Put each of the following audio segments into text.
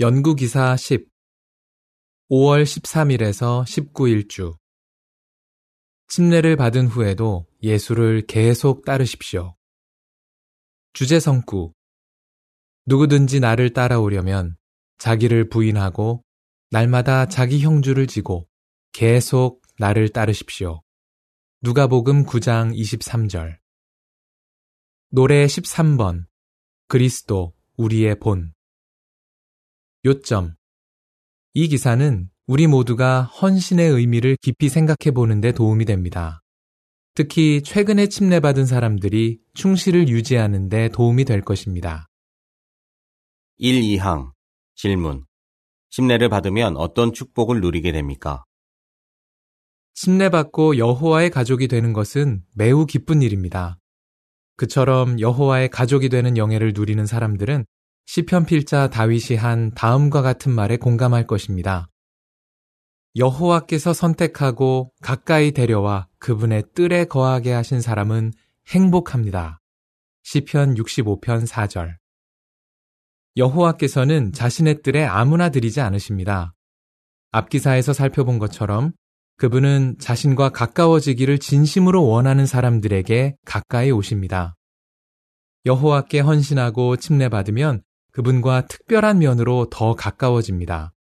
연구기사 10 5월 13일에서 19일 주. 침례를 받은 후에도 예수를 계속 따르십시오. 주제 성구. 누구든지 나를 따라오려면 자기를 부인하고 날마다 자기 형주를 지고 계속 나를 따르십시오. 누가복음 9장 23절. 노래 13번. 그리스도 우리의 본 요점. 이 기사는 우리 모두가 헌신의 의미를 깊이 생각해 보는데 도움이 됩니다. 특히 최근에 침례받은 사람들이 충실을 유지하는 데 도움이 될 것입니다. 1, 2항 질문. 침례를 받으면 어떤 축복을 누리게 됩니까? 침례받고 여호와의 가족이 되는 것은 매우 기쁜 일입니다. 그처럼 여호와의 가족이 되는 영예를 누리는 사람들은 시편 필자 다윗이 한 다음과 같은 말에 공감할 것입니다. 여호와께서 선택하고 가까이 데려와 그분의 뜰에 거하게 하신 사람은 행복합니다. 시편 65편 4절. 여호와께서는 자신의 뜰에 아무나 들이지 않으십니다. 앞기사에서 살펴본 것처럼 그분은 자신과 가까워지기를 진심으로 원하는 사람들에게 가까이 오십니다. 여호와께 헌신하고 침례받으면 그분과 특별한 면으로 더 가까워집니다.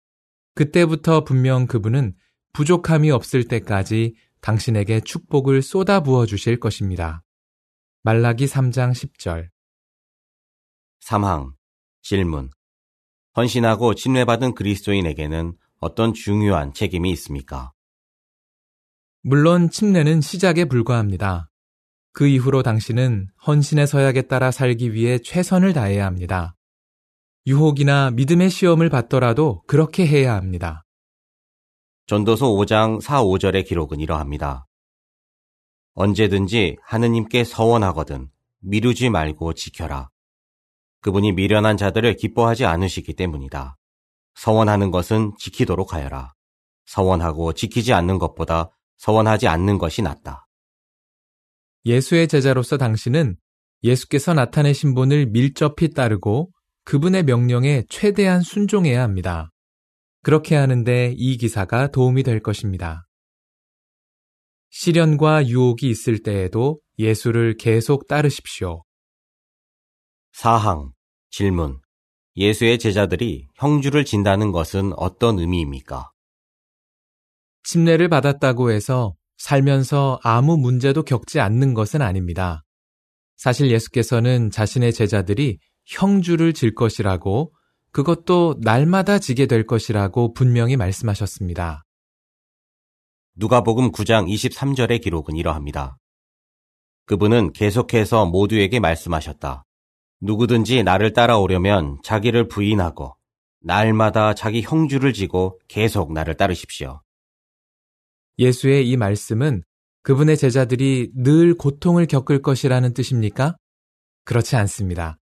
그때부터 분명 그분은 부족함이 없을 때까지 당신에게 축복을 쏟아 부어 주실 것입니다. 말라기 3장 10절 3항 질문 헌신하고 침례받은 그리스도인에게는 어떤 중요한 책임이 있습니까? 물론 침례는 시작에 불과합니다. 그 이후로 당신은 헌신의 서약에 따라 살기 위해 최선을 다해야 합니다. 유혹이나 믿음의 시험을 받더라도 그렇게 해야 합니다. 전도서 5장 4, 5절의 기록은 이러합니다. 언제든지 하느님께 서원하거든 미루지 말고 지켜라. 그분이 미련한 자들을 기뻐하지 않으시기 때문이다. 서원하는 것은 지키도록 하여라. 서원하고 지키지 않는 것보다 서원하지 않는 것이 낫다. 예수의 제자로서 당신은 예수께서 나타내신 분을 밀접히 따르고 그분의 명령에 최대한 순종해야 합니다. 그렇게 하는데 이 기사가 도움이 될 것입니다. 시련과 유혹이 있을 때에도 예수를 계속 따르십시오. 사항 질문 예수의 제자들이 형주를 진다는 것은 어떤 의미입니까? 침례를 받았다고 해서 살면서 아무 문제도 겪지 않는 것은 아닙니다. 사실 예수께서는 자신의 제자들이 형주를 질 것이라고 그것도 날마다 지게 될 것이라고 분명히 말씀하셨습니다. 누가복음 9장 23절의 기록은 이러합니다. 그분은 계속해서 모두에게 말씀하셨다. 누구든지 나를 따라오려면 자기를 부인하고 날마다 자기 형주를 지고 계속 나를 따르십시오. 예수의 이 말씀은 그분의 제자들이 늘 고통을 겪을 것이라는 뜻입니까? 그렇지 않습니다.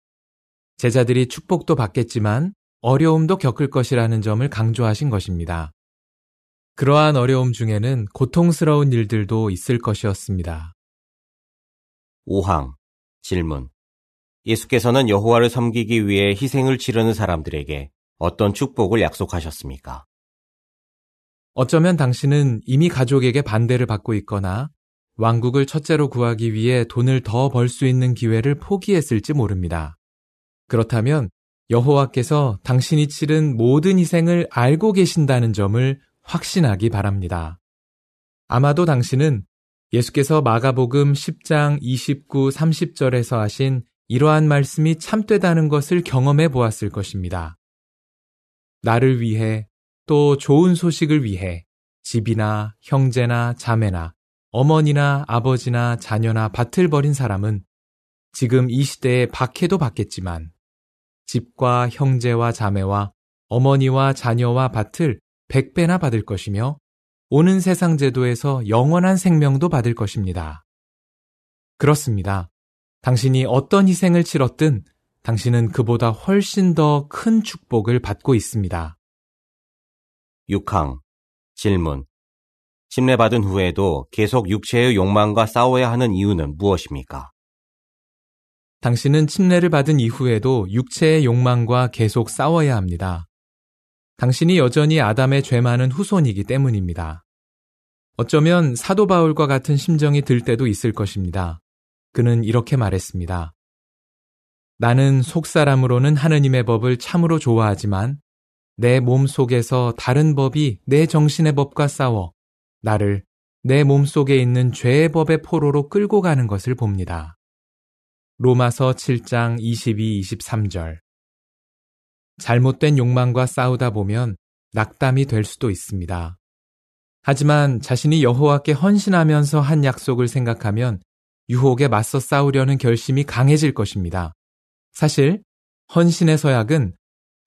제자들이 축복도 받겠지만 어려움도 겪을 것이라는 점을 강조하신 것입니다. 그러한 어려움 중에는 고통스러운 일들도 있을 것이었습니다. 5항 질문 예수께서는 여호와를 섬기기 위해 희생을 치르는 사람들에게 어떤 축복을 약속하셨습니까? 어쩌면 당신은 이미 가족에게 반대를 받고 있거나 왕국을 첫째로 구하기 위해 돈을 더 벌 수 있는 기회를 포기했을지 모릅니다. 그렇다면 여호와께서 당신이 치른 모든 희생을 알고 계신다는 점을 확신하기 바랍니다. 아마도 당신은 예수께서 마가복음 10장 29, 30절에서 하신 이러한 말씀이 참되다는 것을 경험해 보았을 것입니다. 나를 위해 또 좋은 소식을 위해 집이나 형제나 자매나 어머니나 아버지나 자녀나 밭을 버린 사람은 지금 이 시대에 박해도 받겠지만 집과 형제와 자매와 어머니와 자녀와 밭을 백배나 받을 것이며 오는 세상 제도에서 영원한 생명도 받을 것입니다. 그렇습니다. 당신이 어떤 희생을 치렀든 당신은 그보다 훨씬 더 큰 축복을 받고 있습니다. 6항 질문 침례받은 후에도 계속 육체의 욕망과 싸워야 하는 이유는 무엇입니까? 당신은 침례를 받은 이후에도 육체의 욕망과 계속 싸워야 합니다. 당신이 여전히 아담의 죄 많은 후손이기 때문입니다. 어쩌면 사도 바울과 같은 심정이 들 때도 있을 것입니다. 그는 이렇게 말했습니다. 나는 속사람으로는 하느님의 법을 참으로 좋아하지만 내 몸 속에서 다른 법이 내 정신의 법과 싸워 나를 내 몸 속에 있는 죄의 법의 포로로 끌고 가는 것을 봅니다. 로마서 7장 22, 23절. 잘못된 욕망과 싸우다 보면 낙담이 될 수도 있습니다. 하지만 자신이 여호와께 헌신하면서 한 약속을 생각하면 유혹에 맞서 싸우려는 결심이 강해질 것입니다. 사실 헌신의 서약은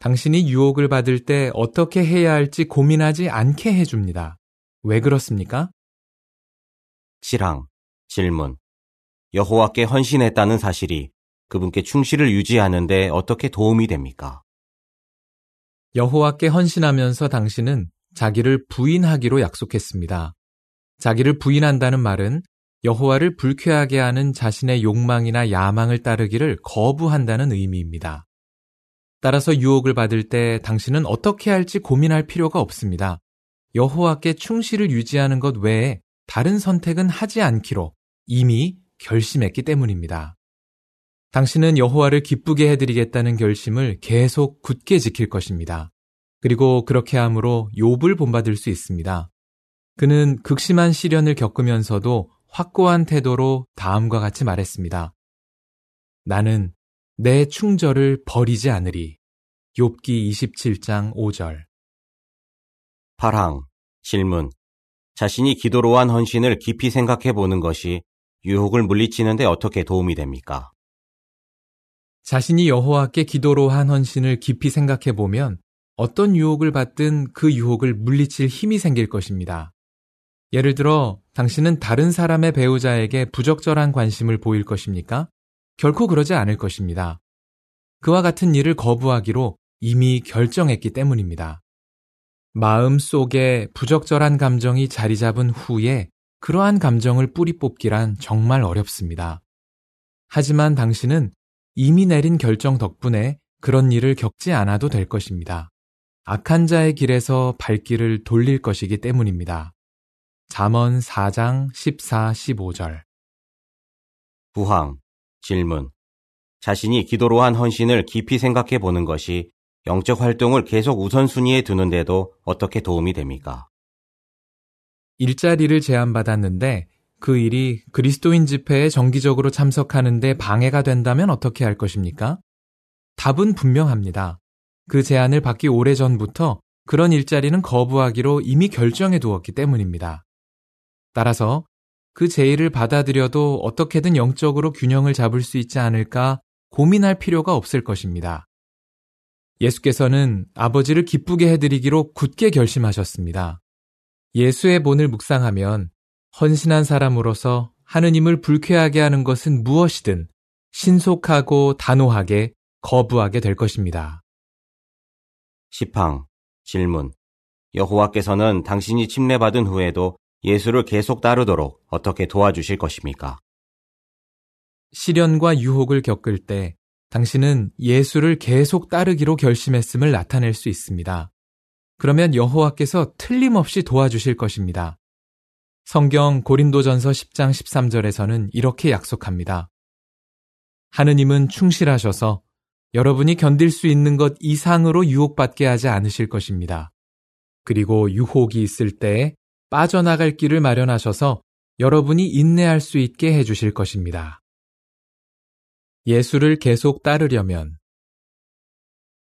당신이 유혹을 받을 때 어떻게 해야 할지 고민하지 않게 해줍니다. 왜 그렇습니까? 실랑 질문. 여호와께 헌신했다는 사실이 그분께 충실을 유지하는데 어떻게 도움이 됩니까? 여호와께 헌신하면서 당신은 자기를 부인하기로 약속했습니다. 자기를 부인한다는 말은 여호와를 불쾌하게 하는 자신의 욕망이나 야망을 따르기를 거부한다는 의미입니다. 따라서 유혹을 받을 때 당신은 어떻게 할지 고민할 필요가 없습니다. 여호와께 충실을 유지하는 것 외에 다른 선택은 하지 않기로 이미 결심했기 때문입니다. 당신은 여호와를 기쁘게 해드리겠다는 결심을 계속 굳게 지킬 것입니다. 그리고 그렇게 함으로 욥을 본받을 수 있습니다. 그는 극심한 시련을 겪으면서도 확고한 태도로 다음과 같이 말했습니다. 나는 내 충절을 버리지 않으리. 욥기 27장 5절. 파랑 질문. 자신이 기도로 한 헌신을 깊이 생각해 보는 것이 유혹을 물리치는데 어떻게 도움이 됩니까? 자신이 여호와께 기도로 한 헌신을 깊이 생각해 보면 어떤 유혹을 받든 그 유혹을 물리칠 힘이 생길 것입니다. 예를 들어, 당신은 다른 사람의 배우자에게 부적절한 관심을 보일 것입니까? 결코 그러지 않을 것입니다. 그와 같은 일을 거부하기로 이미 결정했기 때문입니다. 마음 속에 부적절한 감정이 자리 잡은 후에 그러한 감정을 뿌리 뽑기란 정말 어렵습니다. 하지만 당신은 이미 내린 결정 덕분에 그런 일을 겪지 않아도 될 것입니다. 악한 자의 길에서 발길을 돌릴 것이기 때문입니다. 잠언 4장 14, 15절. 부항, 질문. 자신이 기도로 한 헌신을 깊이 생각해 보는 것이 영적 활동을 계속 우선순위에 두는데도 어떻게 도움이 됩니까? 일자리를 제안받았는데 그 일이 그리스도인 집회에 정기적으로 참석하는데 방해가 된다면 어떻게 할 것입니까? 답은 분명합니다. 그 제안을 받기 오래전부터 그런 일자리는 거부하기로 이미 결정해 두었기 때문입니다. 따라서 그 제의를 받아들여도 어떻게든 영적으로 균형을 잡을 수 있지 않을까 고민할 필요가 없을 것입니다. 예수께서는 아버지를 기쁘게 해드리기로 굳게 결심하셨습니다. 예수의 본을 묵상하면 헌신한 사람으로서 하느님을 불쾌하게 하는 것은 무엇이든 신속하고 단호하게 거부하게 될 것입니다. 시팡 질문 여호와께서는 당신이 침례받은 후에도 예수를 계속 따르도록 어떻게 도와주실 것입니까? 시련과 유혹을 겪을 때 당신은 예수를 계속 따르기로 결심했음을 나타낼 수 있습니다. 그러면 여호와께서 틀림없이 도와주실 것입니다. 성경 고린도전서 10장 13절에서는 이렇게 약속합니다. 하느님은 충실하셔서 여러분이 견딜 수 있는 것 이상으로 유혹받게 하지 않으실 것입니다. 그리고 유혹이 있을 때 빠져나갈 길을 마련하셔서 여러분이 인내할 수 있게 해주실 것입니다. 예수를 계속 따르려면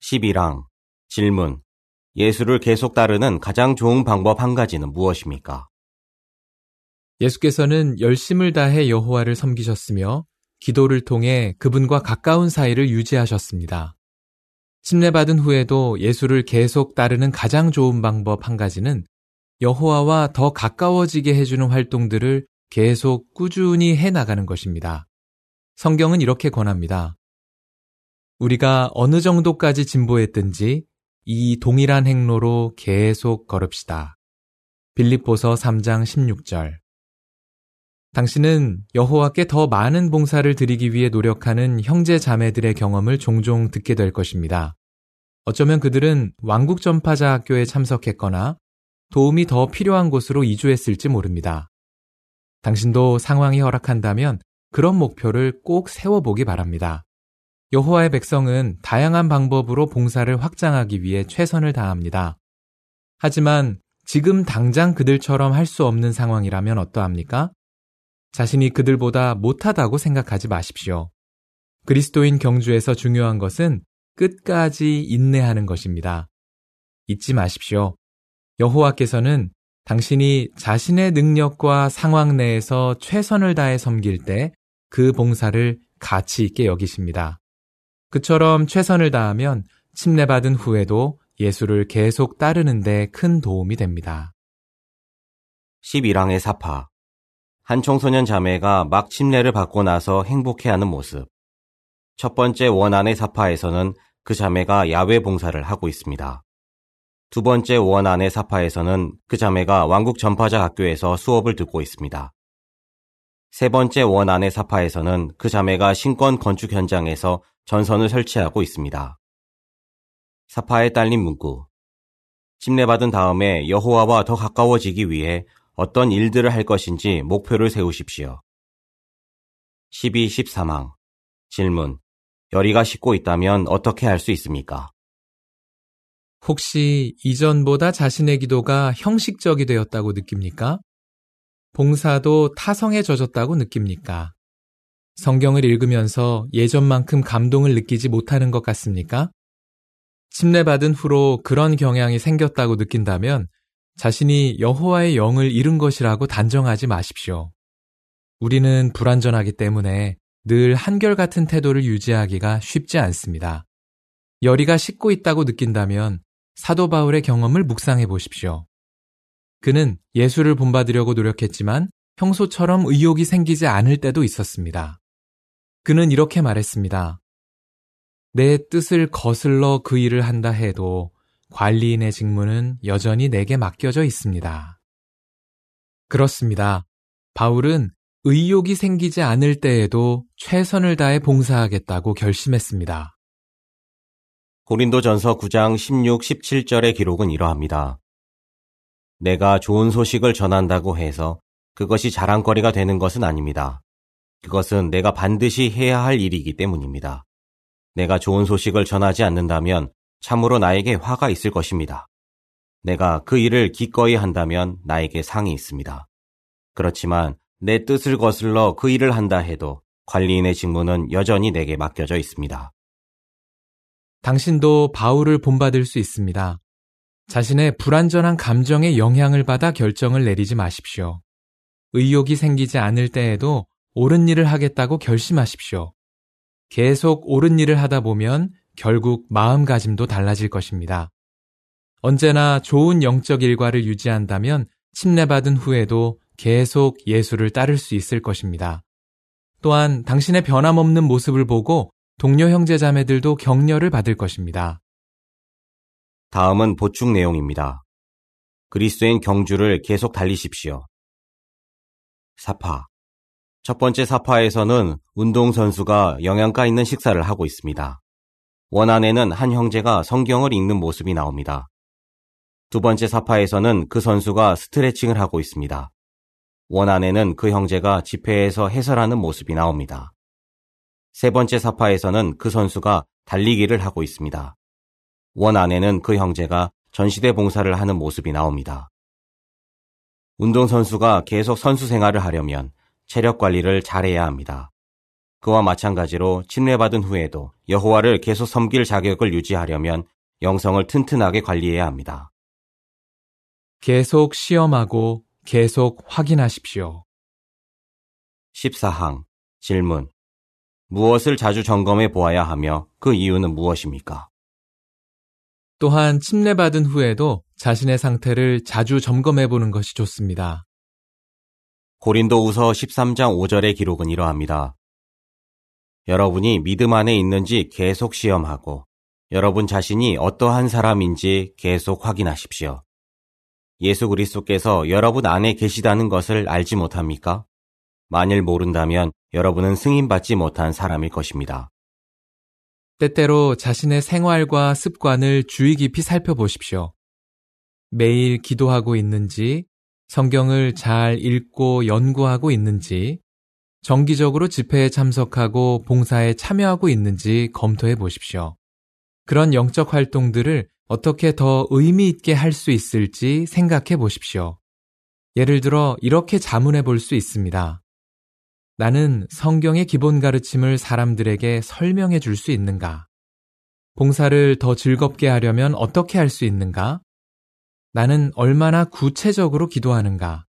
11항 질문 예수를 계속 따르는 가장 좋은 방법 한 가지는 무엇입니까? 예수께서는 열심을 다해 여호와를 섬기셨으며 기도를 통해 그분과 가까운 사이를 유지하셨습니다. 침례받은 후에도 예수를 계속 따르는 가장 좋은 방법 한 가지는 여호와와 더 가까워지게 해주는 활동들을 계속 꾸준히 해 나가는 것입니다. 성경은 이렇게 권합니다. 우리가 어느 정도까지 진보했든지 이 동일한 행로로 계속 걸읍시다. 빌립보서 3장 16절. 당신은 여호와께 더 많은 봉사를 드리기 위해 노력하는 형제 자매들의 경험을 종종 듣게 될 것입니다. 어쩌면 그들은 왕국 전파자 학교에 참석했거나 도움이 더 필요한 곳으로 이주했을지 모릅니다. 당신도 상황이 허락한다면 그런 목표를 꼭 세워보기 바랍니다. 여호와의 백성은 다양한 방법으로 봉사를 확장하기 위해 최선을 다합니다. 하지만 지금 당장 그들처럼 할 수 없는 상황이라면 어떠합니까? 자신이 그들보다 못하다고 생각하지 마십시오. 그리스도인 경주에서 중요한 것은 끝까지 인내하는 것입니다. 잊지 마십시오. 여호와께서는 당신이 자신의 능력과 상황 내에서 최선을 다해 섬길 때 그 봉사를 가치 있게 여기십니다. 그처럼 최선을 다하면 침례받은 후에도 예수를 계속 따르는데 큰 도움이 됩니다. 11항의 사파. 한 청소년 자매가 막 침례를 받고 나서 행복해하는 모습. 첫 번째 원안의 사파에서는 그 자매가 야외 봉사를 하고 있습니다. 두 번째 원안의 사파에서는 그 자매가 왕국 전파자 학교에서 수업을 듣고 있습니다. 세 번째 원안의 사파에서는 그 자매가 신권 건축 현장에서 전선을 설치하고 있습니다. 사파에 딸린 문구. 침례받은 다음에 여호와와 더 가까워지기 위해 어떤 일들을 할 것인지 목표를 세우십시오. 12, 13항. 질문. 열이가 식고 있다면 어떻게 할 수 있습니까? 혹시 이전보다 자신의 기도가 형식적이 되었다고 느낍니까? 봉사도 타성에 젖었다고 느낍니까? 성경을 읽으면서 예전만큼 감동을 느끼지 못하는 것 같습니까? 침례받은 후로 그런 경향이 생겼다고 느낀다면 자신이 여호와의 영을 잃은 것이라고 단정하지 마십시오. 우리는 불완전하기 때문에 늘 한결같은 태도를 유지하기가 쉽지 않습니다. 열이가 식고 있다고 느낀다면 사도 바울의 경험을 묵상해 보십시오. 그는 예수를 본받으려고 노력했지만 평소처럼 의욕이 생기지 않을 때도 있었습니다. 그는 이렇게 말했습니다. 내 뜻을 거슬러 그 일을 한다 해도 관리인의 직무는 여전히 내게 맡겨져 있습니다. 그렇습니다. 바울은 의욕이 생기지 않을 때에도 최선을 다해 봉사하겠다고 결심했습니다. 고린도 전서 9장 16, 17절의 기록은 이러합니다. 내가 좋은 소식을 전한다고 해서 그것이 자랑거리가 되는 것은 아닙니다. 그것은 내가 반드시 해야 할 일이기 때문입니다. 내가 좋은 소식을 전하지 않는다면 참으로 나에게 화가 있을 것입니다. 내가 그 일을 기꺼이 한다면 나에게 상이 있습니다. 그렇지만 내 뜻을 거슬러 그 일을 한다 해도 관리인의 직무는 여전히 내게 맡겨져 있습니다. 당신도 바울을 본받을 수 있습니다. 자신의 불완전한 감정에 영향을 받아 결정을 내리지 마십시오. 의욕이 생기지 않을 때에도 옳은 일을 하겠다고 결심하십시오. 계속 옳은 일을 하다 보면 결국 마음가짐도 달라질 것입니다. 언제나 좋은 영적 일과를 유지한다면 침례받은 후에도 계속 예수를 따를 수 있을 것입니다. 또한 당신의 변함없는 모습을 보고 동료 형제 자매들도 격려를 받을 것입니다. 다음은 보충 내용입니다. 그리스도인 경주를 계속 달리십시오. 사파. 첫 번째 사파에서는 운동선수가 영양가 있는 식사를 하고 있습니다. 원 안에는 한 형제가 성경을 읽는 모습이 나옵니다. 두 번째 사파에서는 그 선수가 스트레칭을 하고 있습니다. 원 안에는 그 형제가 집회에서 해설하는 모습이 나옵니다. 세 번째 사파에서는 그 선수가 달리기를 하고 있습니다. 원 안에는 그 형제가 전시대 봉사를 하는 모습이 나옵니다. 운동선수가 계속 선수 생활을 하려면 체력 관리를 잘해야 합니다. 그와 마찬가지로 침례받은 후에도 여호와를 계속 섬길 자격을 유지하려면 영성을 튼튼하게 관리해야 합니다. 계속 시험하고 계속 확인하십시오. 14항 질문 무엇을 자주 점검해 보아야 하며 그 이유는 무엇입니까? 또한 침례받은 후에도 자신의 상태를 자주 점검해 보는 것이 좋습니다. 고린도 우서 13장 5절의 기록은 이러합니다. 여러분이 믿음 안에 있는지 계속 시험하고 여러분 자신이 어떠한 사람인지 계속 확인하십시오. 예수 그리스도께서 여러분 안에 계시다는 것을 알지 못합니까? 만일 모른다면 여러분은 승인받지 못한 사람일 것입니다. 때때로 자신의 생활과 습관을 주의 깊이 살펴보십시오. 매일 기도하고 있는지, 성경을 잘 읽고 연구하고 있는지, 정기적으로 집회에 참석하고 봉사에 참여하고 있는지 검토해 보십시오. 그런 영적 활동들을 어떻게 더 의미 있게 할 수 있을지 생각해 보십시오. 예를 들어 이렇게 자문해 볼 수 있습니다. 나는 성경의 기본 가르침을 사람들에게 설명해 줄 수 있는가? 봉사를 더 즐겁게 하려면 어떻게 할 수 있는가? 나는 얼마나 구체적으로 기도하는가?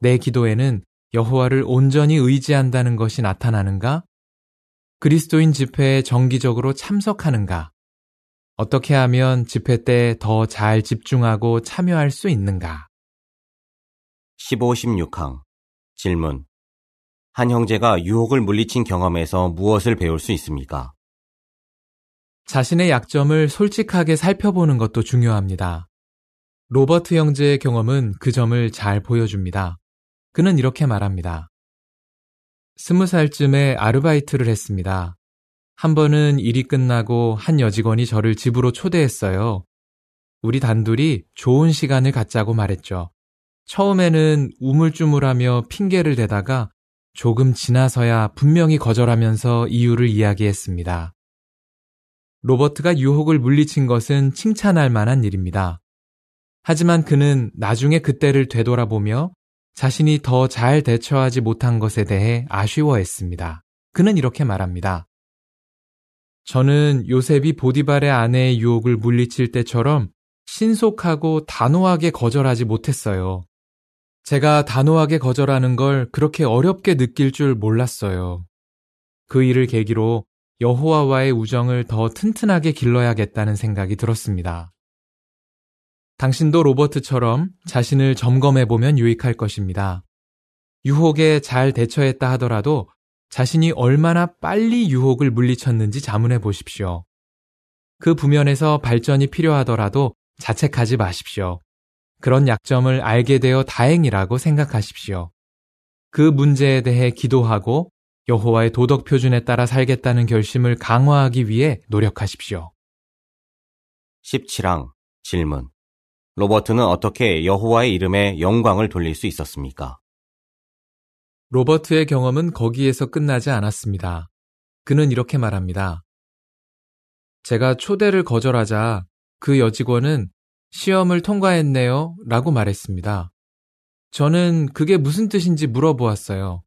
내 기도에는 여호와를 온전히 의지한다는 것이 나타나는가? 그리스도인 집회에 정기적으로 참석하는가? 어떻게 하면 집회 때 더 잘 집중하고 참여할 수 있는가? 15, 16항 질문 한 형제가 유혹을 물리친 경험에서 무엇을 배울 수 있습니까? 자신의 약점을 솔직하게 살펴보는 것도 중요합니다. 로버트 형제의 경험은 그 점을 잘 보여줍니다. 그는 이렇게 말합니다. 스무 살쯤에 아르바이트를 했습니다. 한 번은 일이 끝나고 한 여직원이 저를 집으로 초대했어요. 우리 단둘이 좋은 시간을 갖자고 말했죠. 처음에는 우물쭈물하며 핑계를 대다가 조금 지나서야 분명히 거절하면서 이유를 이야기했습니다. 로버트가 유혹을 물리친 것은 칭찬할 만한 일입니다. 하지만 그는 나중에 그때를 되돌아보며 자신이 더 잘 대처하지 못한 것에 대해 아쉬워했습니다. 그는 이렇게 말합니다. 저는 요셉이 보디발의 아내의 유혹을 물리칠 때처럼 신속하고 단호하게 거절하지 못했어요. 제가 단호하게 거절하는 걸 그렇게 어렵게 느낄 줄 몰랐어요. 그 일을 계기로 여호와와의 우정을 더 튼튼하게 길러야겠다는 생각이 들었습니다. 당신도 로버트처럼 자신을 점검해 보면 유익할 것입니다. 유혹에 잘 대처했다 하더라도 자신이 얼마나 빨리 유혹을 물리쳤는지 자문해 보십시오. 그 부면에서 발전이 필요하더라도 자책하지 마십시오. 그런 약점을 알게 되어 다행이라고 생각하십시오. 그 문제에 대해 기도하고 여호와의 도덕 표준에 따라 살겠다는 결심을 강화하기 위해 노력하십시오. 17항 질문 로버트는 어떻게 여호와의 이름에 영광을 돌릴 수 있었습니까? 로버트의 경험은 거기에서 끝나지 않았습니다. 그는 이렇게 말합니다. 제가 초대를 거절하자 그 여직원은 시험을 통과했네요 라고 말했습니다. 저는 그게 무슨 뜻인지 물어보았어요.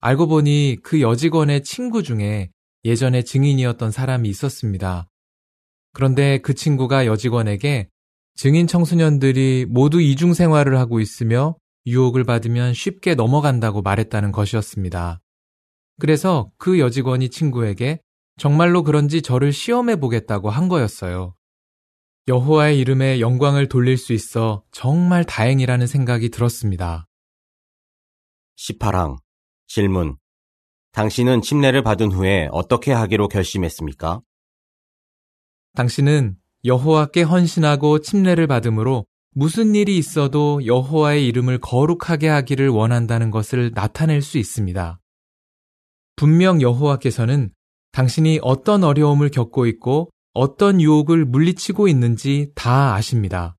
알고 보니 그 여직원의 친구 중에 예전에 증인이었던 사람이 있었습니다. 그런데 그 친구가 여직원에게 증인 청소년들이 모두 이중 생활을 하고 있으며 유혹을 받으면 쉽게 넘어간다고 말했다는 것이었습니다. 그래서 그 여직원이 친구에게 정말로 그런지 저를 시험해 보겠다고 한 거였어요. 여호와의 이름에 영광을 돌릴 수 있어 정말 다행이라는 생각이 들었습니다. 18항 질문 당신은 침례를 받은 후에 어떻게 하기로 결심했습니까? 당신은 여호와께 헌신하고 침례를 받음으로 무슨 일이 있어도 여호와의 이름을 거룩하게 하기를 원한다는 것을 나타낼 수 있습니다. 분명 여호와께서는 당신이 어떤 어려움을 겪고 있고 어떤 유혹을 물리치고 있는지 다 아십니다.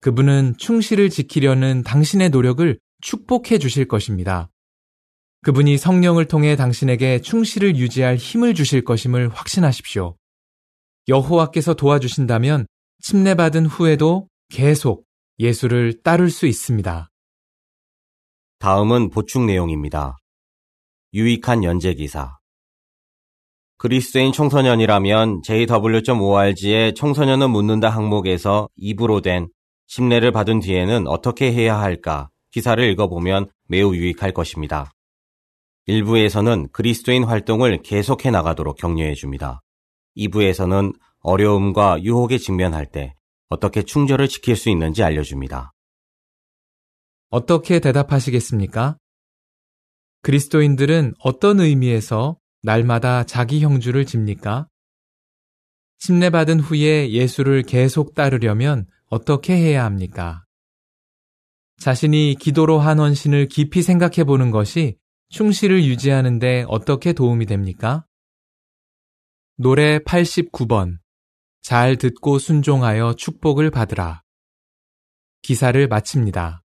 그분은 충실을 지키려는 당신의 노력을 축복해 주실 것입니다. 그분이 성령을 통해 당신에게 충실을 유지할 힘을 주실 것임을 확신하십시오. 여호와께서 도와주신다면 침례받은 후에도 계속 예수를 따를 수 있습니다. 다음은 보충 내용입니다. 유익한 연재 기사. 그리스도인 청소년이라면 jw.org의 청소년은 묻는다 항목에서 입으로 된 침례를 받은 뒤에는 어떻게 해야 할까 기사를 읽어보면 매우 유익할 것입니다. 일부에서는 그리스도인 활동을 계속해 나가도록 격려해 줍니다. 2부에서는 어려움과 유혹에 직면할 때 어떻게 충절을 지킬 수 있는지 알려줍니다. 어떻게 대답하시겠습니까? 그리스도인들은 어떤 의미에서 날마다 자기 형주를 집니까? 침례받은 후에 예수를 계속 따르려면 어떻게 해야 합니까? 자신이 기도로 한 헌신을 깊이 생각해 보는 것이 충실을 유지하는데 어떻게 도움이 됩니까? 노래 89번. 잘 듣고 순종하여 축복을 받으라. 기사를 마칩니다.